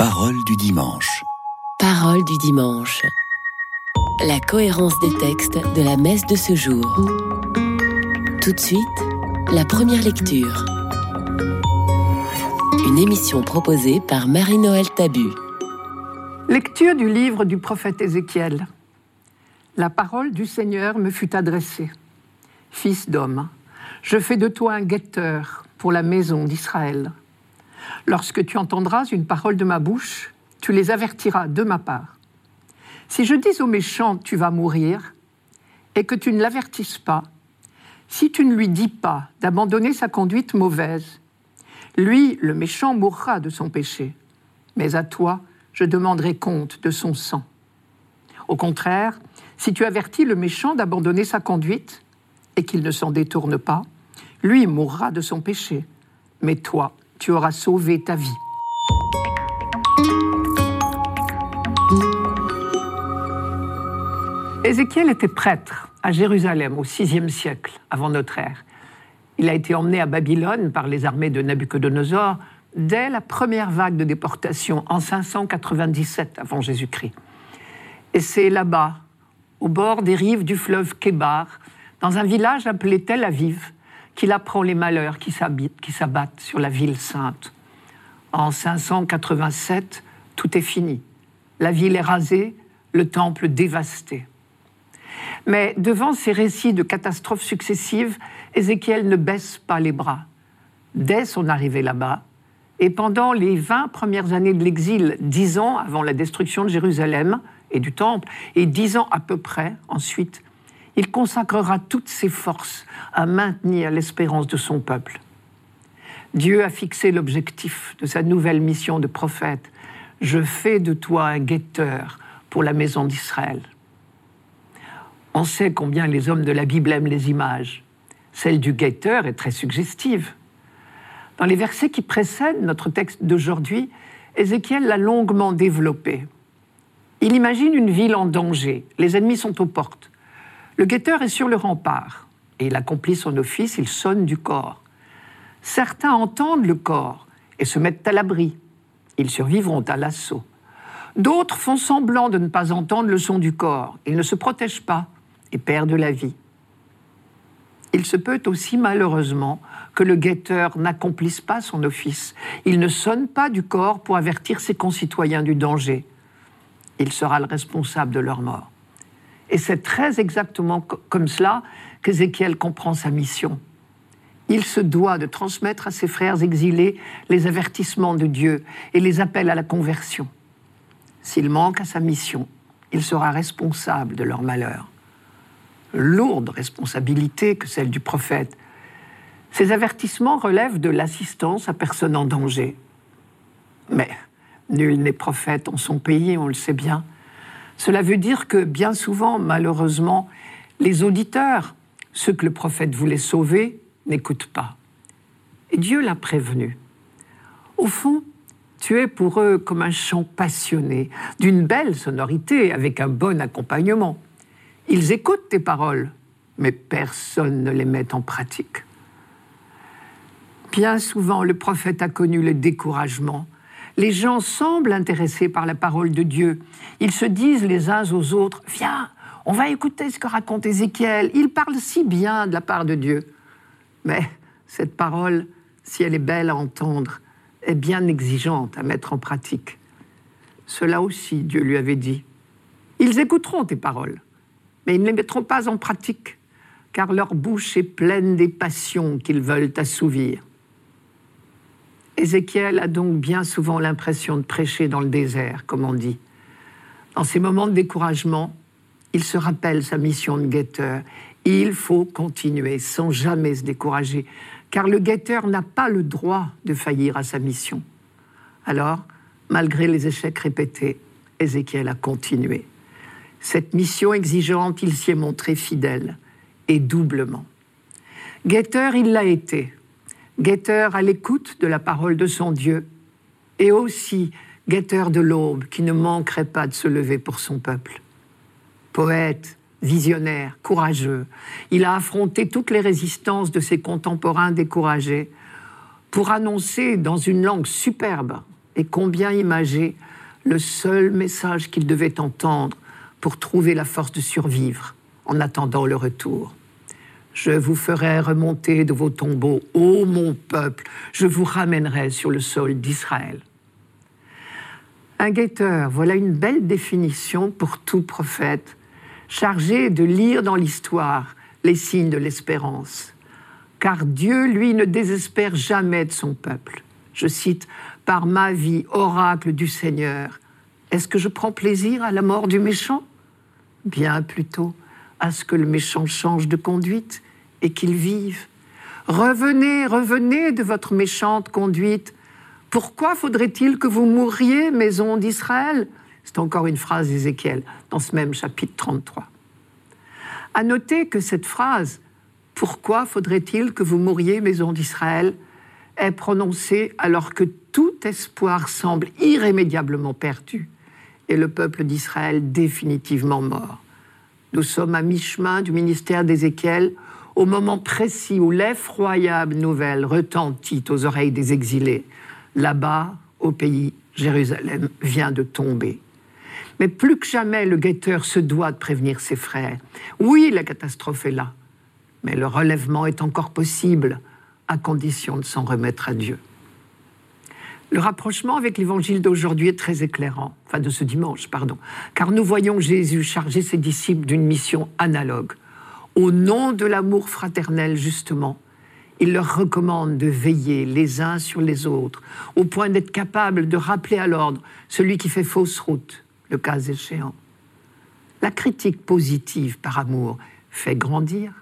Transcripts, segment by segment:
Parole du dimanche. Parole du dimanche. La cohérence des textes de la messe de ce jour. Tout de suite, la première lecture. Une émission proposée par Marie-Noël Tabu. Lecture du livre du prophète Ézéchiel. La parole du Seigneur me fut adressée. Fils d'homme, je fais de toi un guetteur pour la maison d'Israël. Lorsque tu entendras une parole de ma bouche, tu les avertiras de ma part. Si je dis au méchant, tu vas mourir, et que tu ne l'avertisses pas, si tu ne lui dis pas d'abandonner sa conduite mauvaise, lui, le méchant, mourra de son péché, mais à toi, je demanderai compte de son sang. Au contraire, si tu avertis le méchant d'abandonner sa conduite, et qu'il ne s'en détourne pas, lui mourra de son péché, mais toi, tu auras sauvé ta vie. Ézéchiel était prêtre à Jérusalem au VIe siècle avant notre ère. Il a été emmené à Babylone par les armées de Nabuchodonosor dès la première vague de déportation en 597 avant Jésus-Christ. Et c'est là-bas, au bord des rives du fleuve Kébar, dans un village appelé Tel Aviv, qu'il apprend les malheurs qui s'abattent sur la ville sainte. En 587, tout est fini. La ville est rasée, le temple dévasté. Mais devant ces récits de catastrophes successives, Ézéchiel ne baisse pas les bras. Dès son arrivée là-bas, et pendant les 20 premières années de l'exil, dix ans avant la destruction de Jérusalem et du temple, et dix ans à peu près ensuite, il consacrera toutes ses forces à maintenir l'espérance de son peuple. Dieu a fixé l'objectif de sa nouvelle mission de prophète. Je fais de toi un guetteur pour la maison d'Israël. On sait combien les hommes de la Bible aiment les images. Celle du guetteur est très suggestive. Dans les versets qui précèdent notre texte d'aujourd'hui, Ézéchiel l'a longuement développé. Il imagine une ville en danger, les ennemis sont aux portes. Le guetteur est sur le rempart et il accomplit son office, il sonne du corps. Certains entendent le corps et se mettent à l'abri. Ils survivront à l'assaut. D'autres font semblant de ne pas entendre le son du corps. Ils ne se protègent pas et perdent la vie. Il se peut aussi malheureusement que le guetteur n'accomplisse pas son office. Il ne sonne pas du corps pour avertir ses concitoyens du danger. Il sera le responsable de leur mort. Et c'est très exactement comme cela qu'Ézéchiel comprend sa mission. Il se doit de transmettre à ses frères exilés les avertissements de Dieu et les appels à la conversion. S'il manque à sa mission, il sera responsable de leur malheur. Lourde responsabilité que celle du prophète. Ces avertissements relèvent de l'assistance à personne en danger. Mais nul n'est prophète en son pays, on le sait bien. Cela veut dire que bien souvent, malheureusement, les auditeurs, ceux que le prophète voulait sauver, n'écoutent pas. Et Dieu l'a prévenu. Au fond, tu es pour eux comme un chant passionné, d'une belle sonorité, avec un bon accompagnement. Ils écoutent tes paroles, mais personne ne les met en pratique. Bien souvent, le prophète a connu le découragement, les gens semblent intéressés par la parole de Dieu. Ils se disent les uns aux autres, viens, on va écouter ce que raconte Ézéchiel. Il parle si bien de la part de Dieu. Mais cette parole, si elle est belle à entendre, est bien exigeante à mettre en pratique. Cela aussi, Dieu lui avait dit. Ils écouteront tes paroles, mais ils ne les mettront pas en pratique, car leur bouche est pleine des passions qu'ils veulent assouvir. Ézéchiel a donc bien souvent l'impression de prêcher dans le désert, comme on dit. Dans ces moments de découragement, il se rappelle sa mission de guetteur. Il faut continuer sans jamais se décourager, car le guetteur n'a pas le droit de faillir à sa mission. Alors, malgré les échecs répétés, Ézéchiel a continué. Cette mission exigeante, il s'y est montré fidèle, et doublement. Guetteur, il l'a été, guetteur à l'écoute de la parole de son Dieu, et aussi guetteur de l'aube qui ne manquerait pas de se lever pour son peuple. Poète, visionnaire, courageux, il a affronté toutes les résistances de ses contemporains découragés pour annoncer dans une langue superbe et combien imagé le seul message qu'il devait entendre pour trouver la force de survivre en attendant le retour. Je vous ferai remonter de vos tombeaux, ô mon peuple, je vous ramènerai sur le sol d'Israël. Un guetteur, voilà une belle définition pour tout prophète, chargé de lire dans l'histoire les signes de l'espérance. Car Dieu, lui, ne désespère jamais de son peuple. Je cite, Par ma vie, oracle du Seigneur, est-ce que je prends plaisir à la mort du méchant? Bien plutôt à ce que le méchant change de conduite et qu'il vive. Revenez, revenez de votre méchante conduite. Pourquoi faudrait-il que vous mouriez, maison d'Israël? C'est encore une phrase d'Ézéchiel dans ce même chapitre 33. À noter que cette phrase Pourquoi faudrait-il que vous mouriez, maison d'Israël est prononcée alors que tout espoir semble irrémédiablement perdu et le peuple d'Israël définitivement mort. Nous sommes à mi-chemin du ministère d'Ézéchiel, au moment précis où l'effroyable nouvelle retentit aux oreilles des exilés. Là-bas, au pays, Jérusalem vient de tomber. Mais plus que jamais, le guetteur se doit de prévenir ses frères. Oui, la catastrophe est là, mais le relèvement est encore possible, à condition de s'en remettre à Dieu. Le rapprochement avec l'évangile d'aujourd'hui est très éclairant, enfin de ce dimanche, pardon, car nous voyons Jésus charger ses disciples d'une mission analogue. Au nom de l'amour fraternel, justement, il leur recommande de veiller les uns sur les autres, au point d'être capable de rappeler à l'ordre celui qui fait fausse route, le cas échéant. La critique positive par amour fait grandir.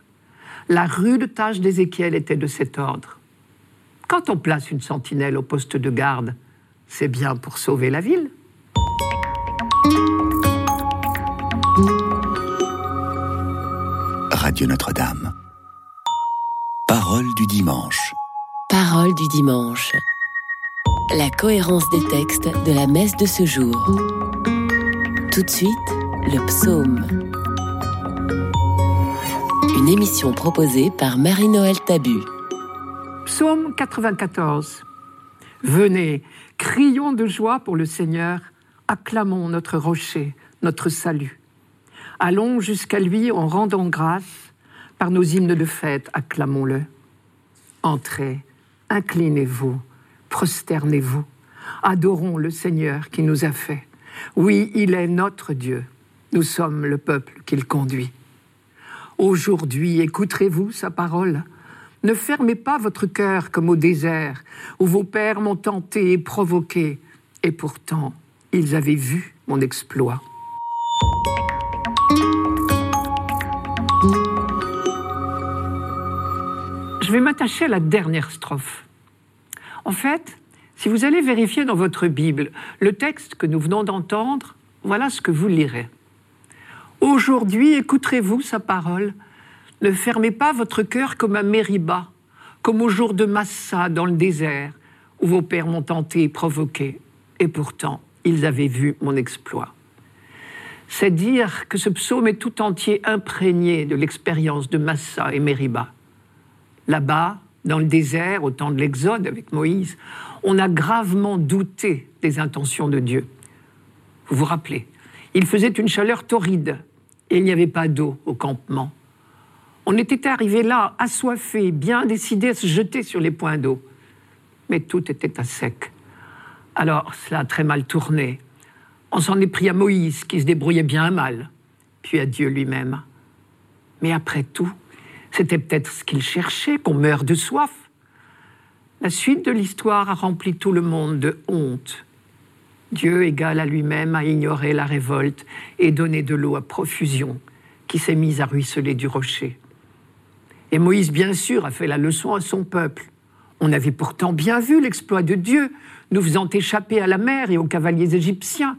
La rude tâche d'Ézéchiel était de cet ordre. Quand on place une sentinelle au poste de garde, c'est bien pour sauver la ville. Radio Notre-Dame. Parole du dimanche. Parole du dimanche. La cohérence des textes de la messe de ce jour. Tout de suite, le psaume. Une émission proposée par Marie-Noël Tabu. Psaume 94. Venez, crions de joie pour le Seigneur, acclamons notre rocher, notre salut. Allons jusqu'à lui en rendant grâce, par nos hymnes de fête, acclamons-le. Entrez, inclinez-vous, prosternez-vous, adorons le Seigneur qui nous a fait. Oui, il est notre Dieu, nous sommes le peuple qu'il conduit. Aujourd'hui, écouterez-vous sa parole ne fermez pas votre cœur comme au désert, où vos pères m'ont tenté et provoqué, et pourtant ils avaient vu mon exploit. Je vais m'attacher à la dernière strophe. En fait, si vous allez vérifier dans votre Bible le texte que nous venons d'entendre, voilà ce que vous lirez. Aujourd'hui écouterez-vous sa parole ne fermez pas votre cœur comme à Mériba, comme au jour de Massa dans le désert, où vos pères m'ont tenté et provoqué, et pourtant ils avaient vu mon exploit. C'est dire que ce psaume est tout entier imprégné de l'expérience de Massa et Mériba. Là-bas, dans le désert, au temps de l'Exode avec Moïse, on a gravement douté des intentions de Dieu. Vous vous rappelez, il faisait une chaleur torride et il n'y avait pas d'eau au campement. On était arrivé là, assoiffé, bien décidé à se jeter sur les points d'eau. Mais tout était à sec. Alors, cela a très mal tourné. On s'en est pris à Moïse, qui se débrouillait bien mal, puis à Dieu lui-même. Mais après tout, c'était peut-être ce qu'il cherchait, qu'on meure de soif. La suite de l'histoire a rempli tout le monde de honte. Dieu égal à lui-même a ignoré la révolte et donné de l'eau à profusion qui s'est mise à ruisseler du rocher. Et Moïse, bien sûr, a fait la leçon à son peuple. On avait pourtant bien vu l'exploit de Dieu, nous faisant échapper à la mer et aux cavaliers égyptiens.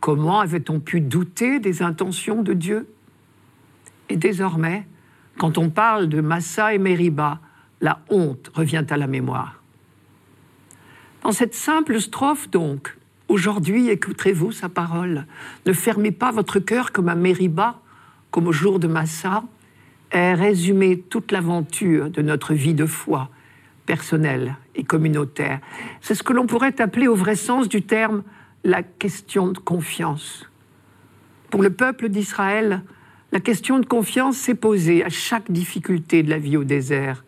Comment avait-on pu douter des intentions de Dieu? Et désormais, quand on parle de Massa et Mériba, la honte revient à la mémoire. Dans cette simple strophe, donc, aujourd'hui écouterez-vous sa parole. Ne fermez pas votre cœur comme à Mériba, comme au jour de Massa, est résumée toute l'aventure de notre vie de foi, personnelle et communautaire. C'est ce que l'on pourrait appeler au vrai sens du terme la question de confiance. Pour le peuple d'Israël, la question de confiance s'est posée à chaque difficulté de la vie au désert.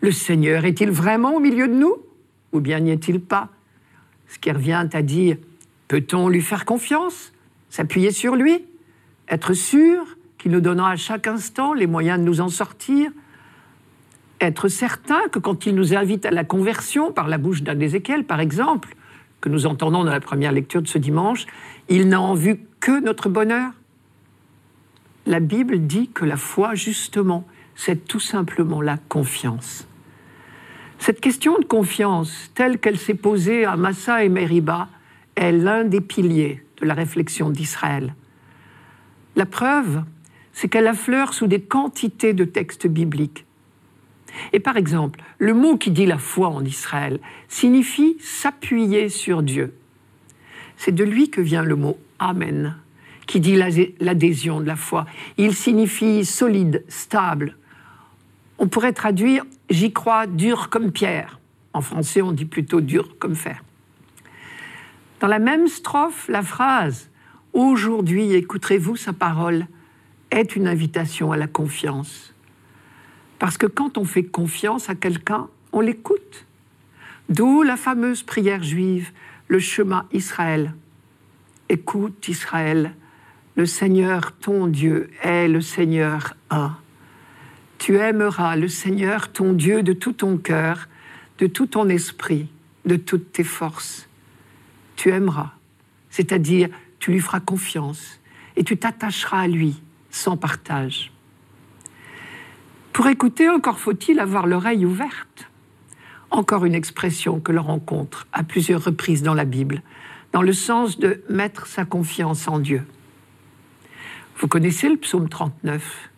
Le Seigneur est-il vraiment au milieu de nous ou bien n'y est-il pas? Ce qui revient à dire, peut-on lui faire confiance? S'appuyer sur lui? Être sûr? Qu'il nous donnera à chaque instant les moyens de nous en sortir Être certain que quand il nous invite à la conversion par la bouche d'un Ézéchiel, par exemple, que nous entendons dans la première lecture de ce dimanche, il n'a en vue que notre bonheur La Bible dit que la foi, justement, c'est tout simplement la confiance. Cette question de confiance, telle qu'elle s'est posée à Massa et Meriba, est l'un des piliers de la réflexion d'Israël. La preuve, c'est qu'elle affleure sous des quantités de textes bibliques. Et par exemple, le mot qui dit la foi en Israël signifie s'appuyer sur Dieu. C'est de lui que vient le mot Amen, qui dit l'adhésion de la foi. Il signifie solide, stable. On pourrait traduire j'y crois dur comme pierre. En français, on dit plutôt dur comme fer. Dans la même strophe, la phrase Aujourd'hui écouterez-vous sa parole est une invitation à la confiance. Parce que quand on fait confiance à quelqu'un, on l'écoute. D'où la fameuse prière juive, le chemin Israël. Écoute Israël, le Seigneur ton Dieu est le Seigneur un. Tu aimeras le Seigneur ton Dieu de tout ton cœur, de tout ton esprit, de toutes tes forces. Tu aimeras, c'est-à-dire tu lui feras confiance et tu t'attacheras à lui sans partage. Pour écouter, encore faut-il avoir l'oreille ouverte. Encore une expression que l'on rencontre à plusieurs reprises dans la Bible, dans le sens de mettre sa confiance en Dieu. Vous connaissez le psaume 39.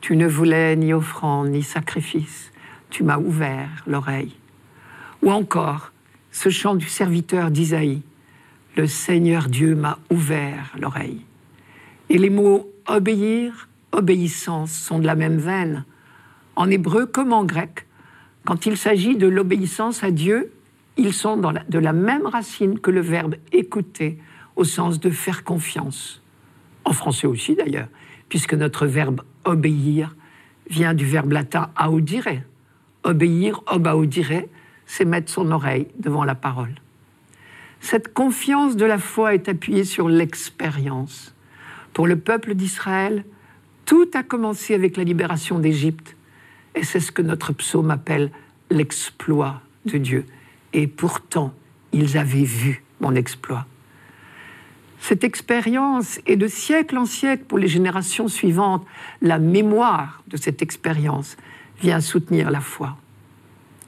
Tu ne voulais ni offrande ni sacrifice, tu m'as ouvert l'oreille. Ou encore ce chant du serviteur d'Isaïe, le Seigneur Dieu m'a ouvert l'oreille. Et les mots obéir, obéissance sont de la même veine en hébreu comme en grec. Quand il s'agit de l'obéissance à Dieu, ils sont de la même racine que le verbe écouter, au sens de faire confiance. En français aussi d'ailleurs, puisque notre verbe obéir vient du verbe latin audire. Obéir, obaudire, c'est mettre son oreille devant la parole. Cette confiance de la foi est appuyée sur l'expérience. Pour le peuple d'Israël, tout a commencé avec la libération d'Égypte et c'est ce que notre psaume appelle l'exploit de Dieu. Et pourtant, ils avaient vu mon exploit. Cette expérience est de siècle en siècle pour les générations suivantes. La mémoire de cette expérience vient soutenir la foi.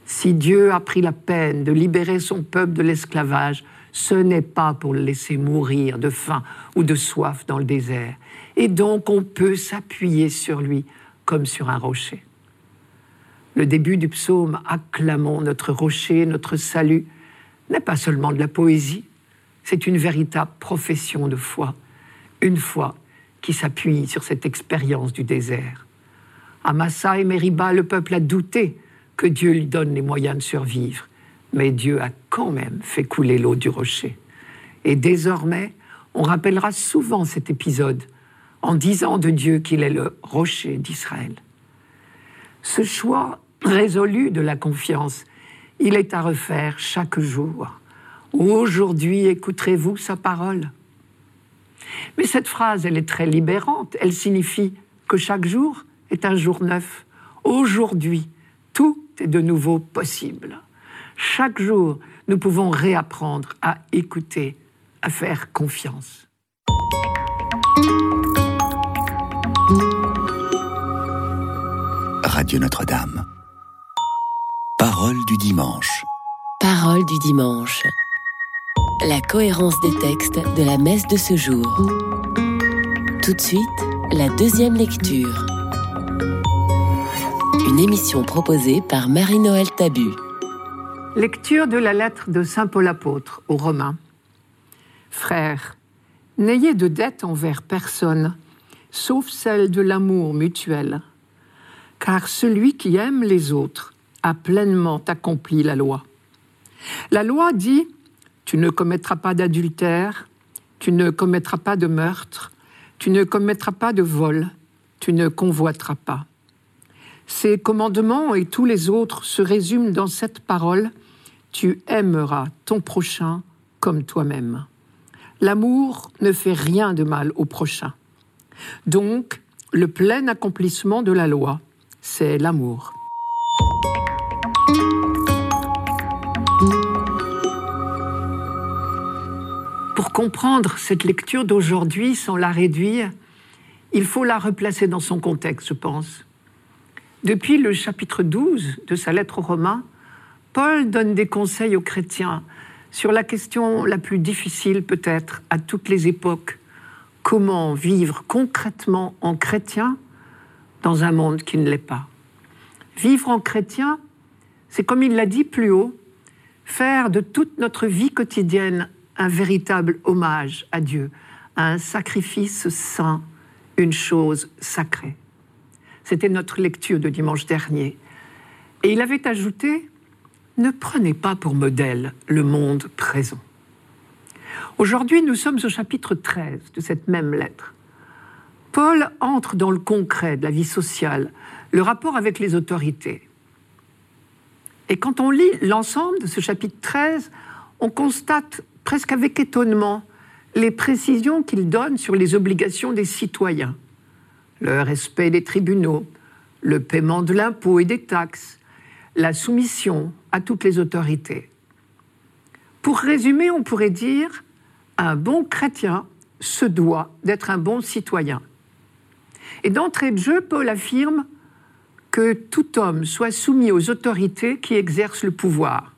Si Dieu a pris la peine de libérer son peuple de l'esclavage, ce n'est pas pour le laisser mourir de faim ou de soif dans le désert. Et donc on peut s'appuyer sur lui comme sur un rocher le début du psaume Acclamons notre rocher, notre salut, n'est pas seulement de la poésie, c'est une véritable profession de foi, une foi qui s'appuie sur cette expérience du désert. À Massa et Meriba, le peuple a douté que Dieu lui donne les moyens de survivre, mais Dieu a quand même fait couler l'eau du rocher. Et désormais, on rappellera souvent cet épisode en disant de Dieu qu'il est le rocher d'Israël. Ce choix résolu de la confiance. Il est à refaire chaque jour. Aujourd'hui, écouterez-vous sa parole Mais cette phrase, elle est très libérante. Elle signifie que chaque jour est un jour neuf. Aujourd'hui, tout est de nouveau possible. Chaque jour, nous pouvons réapprendre à écouter, à faire confiance. Radio Notre-Dame. Parole du dimanche. Parole du dimanche. La cohérence des textes de la messe de ce jour. Tout de suite, la deuxième lecture. Une émission proposée par Marie-Noël Tabu. Lecture de la lettre de Saint Paul apôtre aux Romains. Frères, n'ayez de dette envers personne, sauf celle de l'amour mutuel. Car celui qui aime les autres a pleinement accompli la loi. La loi dit Tu ne commettras pas d'adultère, tu ne commettras pas de meurtre, tu ne commettras pas de vol, tu ne convoiteras pas. Ces commandements et tous les autres se résument dans cette parole Tu aimeras ton prochain comme toi-même. L'amour ne fait rien de mal au prochain. Donc, le plein accomplissement de la loi, c'est l'amour. Pour comprendre cette lecture d'aujourd'hui sans la réduire, il faut la replacer dans son contexte, je pense. Depuis le chapitre 12 de sa lettre aux Romains, Paul donne des conseils aux chrétiens sur la question la plus difficile peut-être à toutes les époques, comment vivre concrètement en chrétien dans un monde qui ne l'est pas? Vivre en chrétien, c'est comme il l'a dit plus haut, faire de toute notre vie quotidienne un véritable hommage à Dieu, un sacrifice saint, une chose sacrée. C'était notre lecture de dimanche dernier. Et il avait ajouté, ne prenez pas pour modèle le monde présent. Aujourd'hui, nous sommes au chapitre 13 de cette même lettre. Paul entre dans le concret de la vie sociale, le rapport avec les autorités. Et quand on lit l'ensemble de ce chapitre 13, on constate presque avec étonnement les précisions qu'il donne sur les obligations des citoyens le respect des tribunaux, le paiement de l'impôt et des taxes, la soumission à toutes les autorités. Pour résumer, on pourrait dire un bon chrétien se doit d'être un bon citoyen. Et d'entrée de jeu, Paul affirme que tout homme soit soumis aux autorités qui exercent le pouvoir.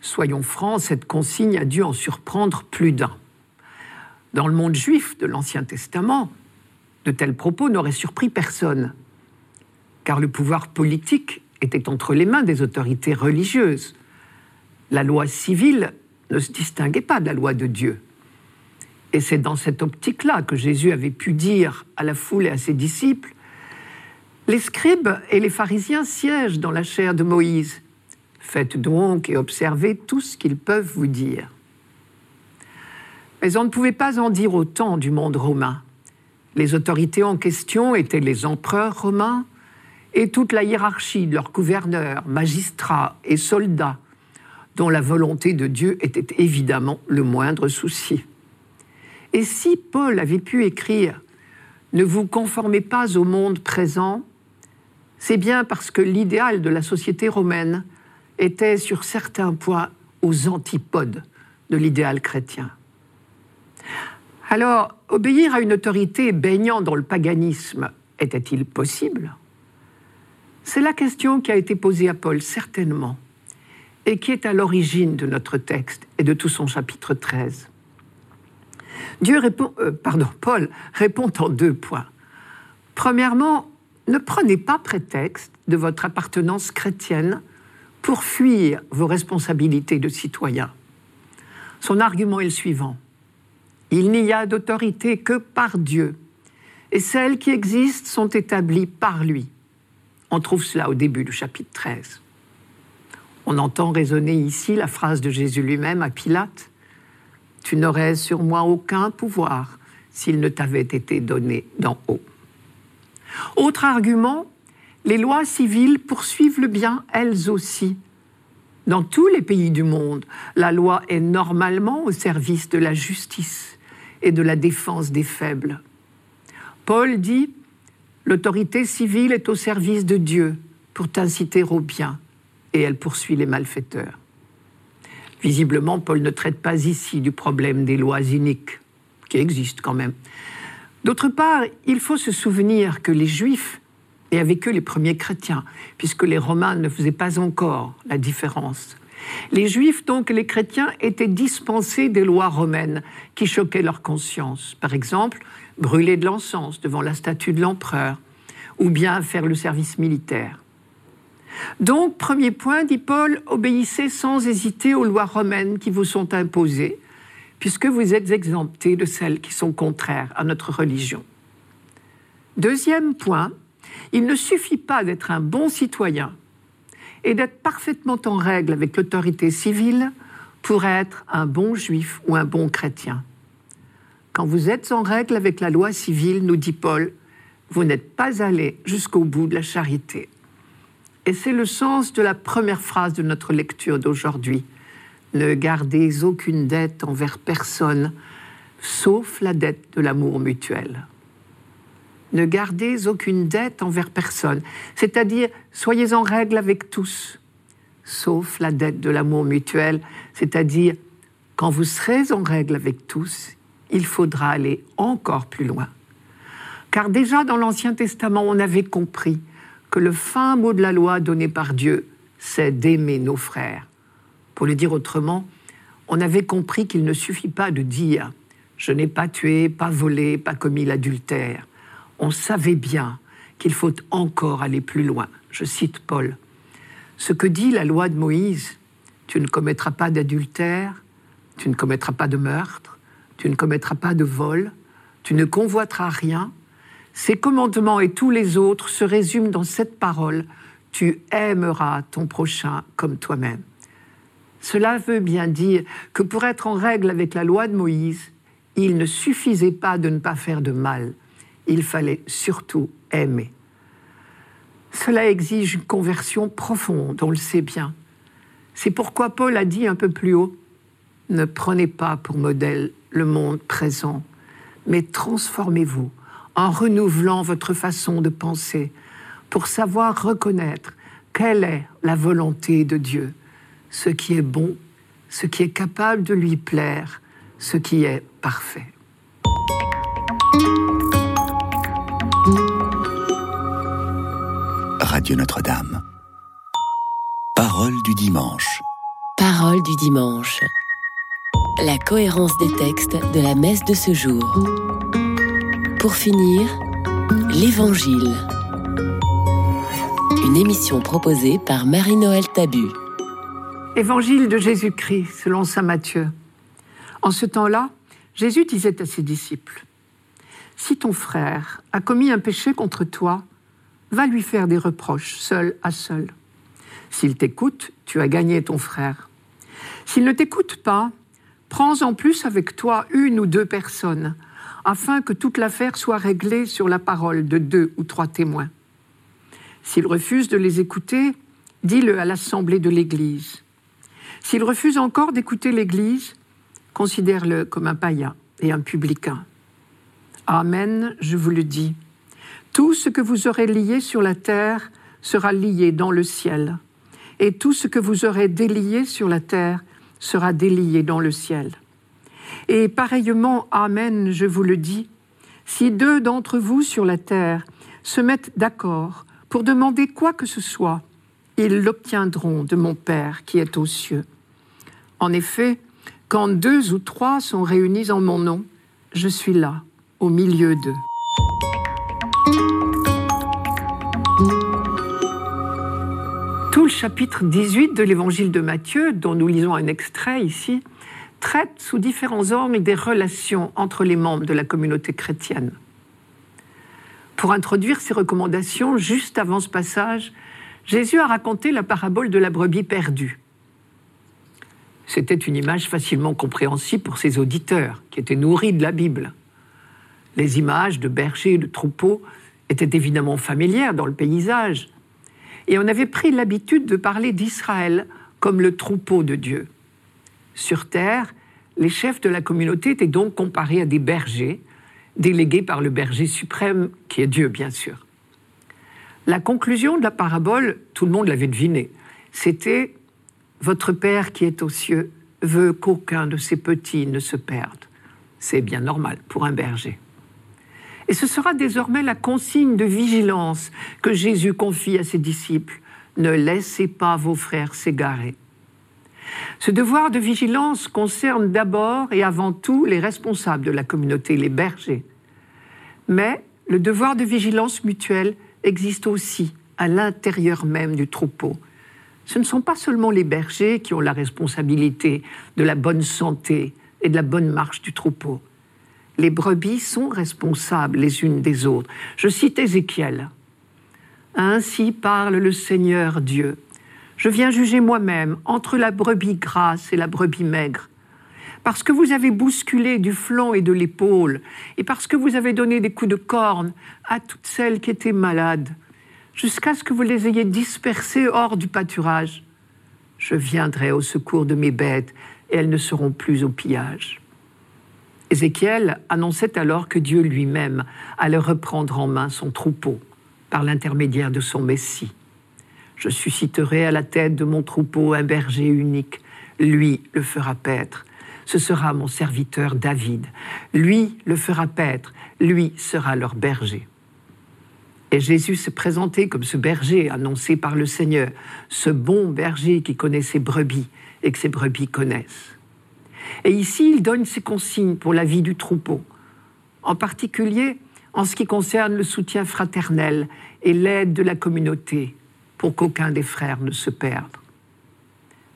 Soyons francs, cette consigne a dû en surprendre plus d'un. Dans le monde juif de l'Ancien Testament, de tels propos n'auraient surpris personne, car le pouvoir politique était entre les mains des autorités religieuses. La loi civile ne se distinguait pas de la loi de Dieu. Et c'est dans cette optique-là que Jésus avait pu dire à la foule et à ses disciples, Les scribes et les pharisiens siègent dans la chair de Moïse. Faites donc et observez tout ce qu'ils peuvent vous dire. Mais on ne pouvait pas en dire autant du monde romain. Les autorités en question étaient les empereurs romains et toute la hiérarchie de leurs gouverneurs, magistrats et soldats, dont la volonté de Dieu était évidemment le moindre souci. Et si Paul avait pu écrire Ne vous conformez pas au monde présent, c'est bien parce que l'idéal de la société romaine était sur certains points aux antipodes de l'idéal chrétien. Alors, obéir à une autorité baignant dans le paganisme était-il possible? C'est la question qui a été posée à Paul, certainement, et qui est à l'origine de notre texte et de tout son chapitre 13. Dieu répond, euh, Paul répond en deux points. Premièrement, ne prenez pas prétexte de votre appartenance chrétienne pour fuir vos responsabilités de citoyen. Son argument est le suivant. Il n'y a d'autorité que par Dieu, et celles qui existent sont établies par lui. On trouve cela au début du chapitre 13. On entend résonner ici la phrase de Jésus lui-même à Pilate Tu n'aurais sur moi aucun pouvoir s'il ne t'avait été donné d'en haut. Autre argument, les lois civiles poursuivent le bien elles aussi. Dans tous les pays du monde, la loi est normalement au service de la justice et de la défense des faibles. Paul dit, l'autorité civile est au service de Dieu pour t'inciter au bien, et elle poursuit les malfaiteurs. Visiblement, Paul ne traite pas ici du problème des lois iniques, qui existent quand même. D'autre part, il faut se souvenir que les Juifs, et avec eux les premiers chrétiens, puisque les Romains ne faisaient pas encore la différence, les Juifs, donc les chrétiens, étaient dispensés des lois romaines qui choquaient leur conscience. Par exemple, brûler de l'encens devant la statue de l'empereur, ou bien faire le service militaire. Donc, premier point, dit Paul, obéissez sans hésiter aux lois romaines qui vous sont imposées, puisque vous êtes exemptés de celles qui sont contraires à notre religion. Deuxième point, Il ne suffit pas d'être un bon citoyen et d'être parfaitement en règle avec l'autorité civile pour être un bon juif ou un bon chrétien. Quand vous êtes en règle avec la loi civile, nous dit Paul, vous n'êtes pas allé jusqu'au bout de la charité. Et c'est le sens de la première phrase de notre lecture d'aujourd'hui. Ne gardez aucune dette envers personne, sauf la dette de l'amour mutuel. Ne gardez aucune dette envers personne, c'est-à-dire soyez en règle avec tous, sauf la dette de l'amour mutuel, c'est-à-dire quand vous serez en règle avec tous, il faudra aller encore plus loin. Car déjà dans l'Ancien Testament, on avait compris que le fin mot de la loi donné par Dieu, c'est d'aimer nos frères. Pour le dire autrement, on avait compris qu'il ne suffit pas de dire ⁇ Je n'ai pas tué, pas volé, pas commis l'adultère ⁇ On savait bien qu'il faut encore aller plus loin. Je cite Paul. Ce que dit la loi de Moïse, tu ne commettras pas d'adultère, tu ne commettras pas de meurtre, tu ne commettras pas de vol, tu ne convoiteras rien, ces commandements et tous les autres se résument dans cette parole Tu aimeras ton prochain comme toi-même. Cela veut bien dire que pour être en règle avec la loi de Moïse, il ne suffisait pas de ne pas faire de mal, il fallait surtout aimer. Cela exige une conversion profonde, on le sait bien. C'est pourquoi Paul a dit un peu plus haut, ne prenez pas pour modèle le monde présent, mais transformez-vous en renouvelant votre façon de penser pour savoir reconnaître quelle est la volonté de Dieu, ce qui est bon, ce qui est capable de lui plaire, ce qui est parfait. Radio Notre-Dame. Parole du dimanche. Parole du dimanche. La cohérence des textes de la messe de ce jour. Pour finir, l'Évangile. Une émission proposée par Marie-Noël Tabu. Évangile de Jésus-Christ selon Saint Matthieu. En ce temps-là, Jésus disait à ses disciples, Si ton frère a commis un péché contre toi, va lui faire des reproches seul à seul. S'il t'écoute, tu as gagné ton frère. S'il ne t'écoute pas, prends en plus avec toi une ou deux personnes afin que toute l'affaire soit réglée sur la parole de deux ou trois témoins. S'il refuse de les écouter, dis-le à l'assemblée de l'Église. S'il refuse encore d'écouter l'Église, considère-le comme un païen et un publicain. Amen, je vous le dis. Tout ce que vous aurez lié sur la terre sera lié dans le ciel, et tout ce que vous aurez délié sur la terre sera délié dans le ciel. Et pareillement, Amen, je vous le dis, si deux d'entre vous sur la terre se mettent d'accord pour demander quoi que ce soit, ils l'obtiendront de mon Père qui est aux cieux. En effet, quand deux ou trois sont réunis en mon nom, je suis là, au milieu d'eux. Chapitre 18 de l'évangile de Matthieu, dont nous lisons un extrait ici, traite sous différents ordres des relations entre les membres de la communauté chrétienne. Pour introduire ces recommandations, juste avant ce passage, Jésus a raconté la parabole de la brebis perdue. C'était une image facilement compréhensible pour ses auditeurs, qui étaient nourris de la Bible. Les images de bergers et de troupeaux étaient évidemment familières dans le paysage, et on avait pris l'habitude de parler d'Israël comme le troupeau de Dieu. Sur terre, les chefs de la communauté étaient donc comparés à des bergers, délégués par le berger suprême, qui est Dieu, bien sûr. La conclusion de la parabole, tout le monde l'avait deviné, c'était Votre Père qui est aux cieux veut qu'aucun de ses petits ne se perde. C'est bien normal pour un berger. Et ce sera désormais la consigne de vigilance que Jésus confie à ses disciples. Ne laissez pas vos frères s'égarer. Ce devoir de vigilance concerne d'abord et avant tout les responsables de la communauté, les bergers. Mais le devoir de vigilance mutuelle existe aussi à l'intérieur même du troupeau. Ce ne sont pas seulement les bergers qui ont la responsabilité de la bonne santé et de la bonne marche du troupeau. Les brebis sont responsables les unes des autres. Je cite Ézéchiel. Ainsi parle le Seigneur Dieu. Je viens juger moi-même entre la brebis grasse et la brebis maigre. Parce que vous avez bousculé du flanc et de l'épaule, et parce que vous avez donné des coups de corne à toutes celles qui étaient malades, jusqu'à ce que vous les ayez dispersées hors du pâturage. Je viendrai au secours de mes bêtes, et elles ne seront plus au pillage. Ézéchiel annonçait alors que Dieu lui-même allait reprendre en main son troupeau par l'intermédiaire de son Messie. Je susciterai à la tête de mon troupeau un berger unique. Lui le fera paître. Ce sera mon serviteur David. Lui le fera paître. Lui sera leur berger. Et Jésus s'est présenté comme ce berger annoncé par le Seigneur, ce bon berger qui connaît ses brebis et que ses brebis connaissent. Et ici, il donne ses consignes pour la vie du troupeau, en particulier en ce qui concerne le soutien fraternel et l'aide de la communauté, pour qu'aucun des frères ne se perde.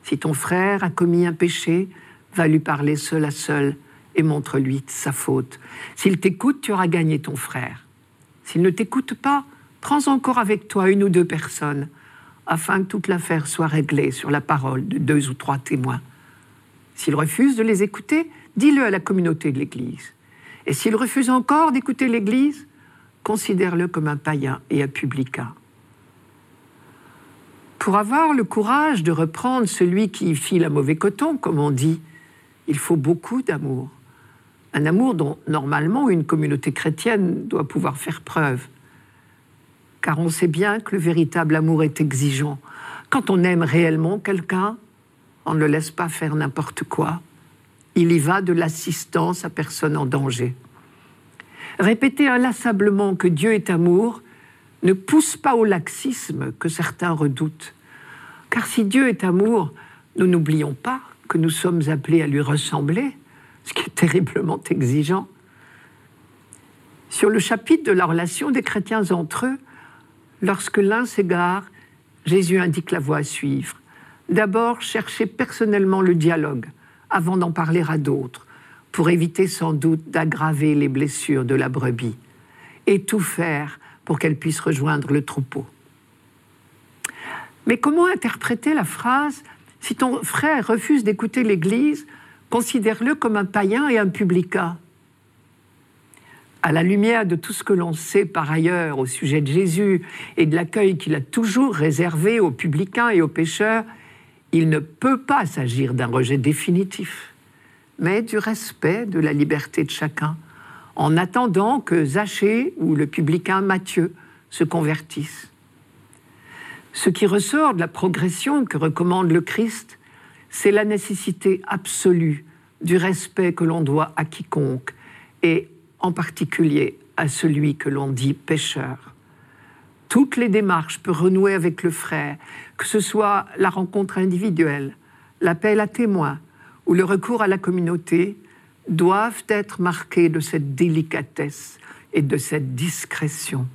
Si ton frère a commis un péché, va lui parler seul à seul et montre-lui sa faute. S'il t'écoute, tu auras gagné ton frère. S'il ne t'écoute pas, prends encore avec toi une ou deux personnes, afin que toute l'affaire soit réglée sur la parole de deux ou trois témoins. S'il refuse de les écouter, dis-le à la communauté de l'Église. Et s'il refuse encore d'écouter l'Église, considère-le comme un païen et un publicain. Pour avoir le courage de reprendre celui qui file un mauvais coton, comme on dit, il faut beaucoup d'amour. Un amour dont normalement une communauté chrétienne doit pouvoir faire preuve. Car on sait bien que le véritable amour est exigeant. Quand on aime réellement quelqu'un, on ne le laisse pas faire n'importe quoi. Il y va de l'assistance à personne en danger. Répéter inlassablement que Dieu est amour ne pousse pas au laxisme que certains redoutent. Car si Dieu est amour, nous n'oublions pas que nous sommes appelés à lui ressembler, ce qui est terriblement exigeant. Sur le chapitre de la relation des chrétiens entre eux, lorsque l'un s'égare, Jésus indique la voie à suivre. D'abord, chercher personnellement le dialogue avant d'en parler à d'autres, pour éviter sans doute d'aggraver les blessures de la brebis, et tout faire pour qu'elle puisse rejoindre le troupeau. Mais comment interpréter la phrase Si ton frère refuse d'écouter l'Église, considère-le comme un païen et un publicain à la lumière de tout ce que l'on sait par ailleurs au sujet de Jésus et de l'accueil qu'il a toujours réservé aux publicains et aux pécheurs, il ne peut pas s'agir d'un rejet définitif, mais du respect de la liberté de chacun, en attendant que Zachée ou le publicain Matthieu se convertissent. Ce qui ressort de la progression que recommande le Christ, c'est la nécessité absolue du respect que l'on doit à quiconque, et en particulier à celui que l'on dit pécheur. Toutes les démarches pour renouer avec le frère, que ce soit la rencontre individuelle, l'appel à témoins ou le recours à la communauté, doivent être marquées de cette délicatesse et de cette discrétion.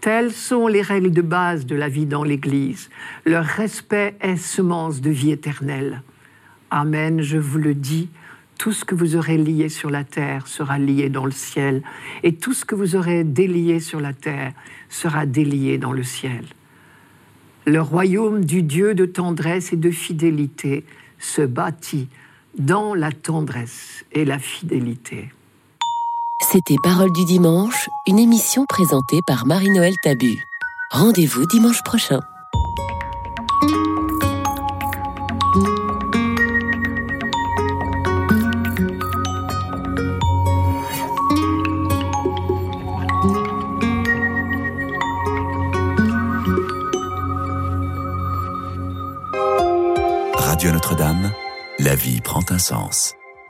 Telles sont les règles de base de la vie dans l'Église. Leur respect est semence de vie éternelle. Amen, je vous le dis, tout ce que vous aurez lié sur la terre sera lié dans le ciel, et tout ce que vous aurez délié sur la terre sera délié dans le ciel. Le royaume du Dieu de tendresse et de fidélité se bâtit dans la tendresse et la fidélité. C'était Parole du dimanche, une émission présentée par Marie-Noël Tabu. Rendez-vous dimanche prochain. Radio Notre-Dame,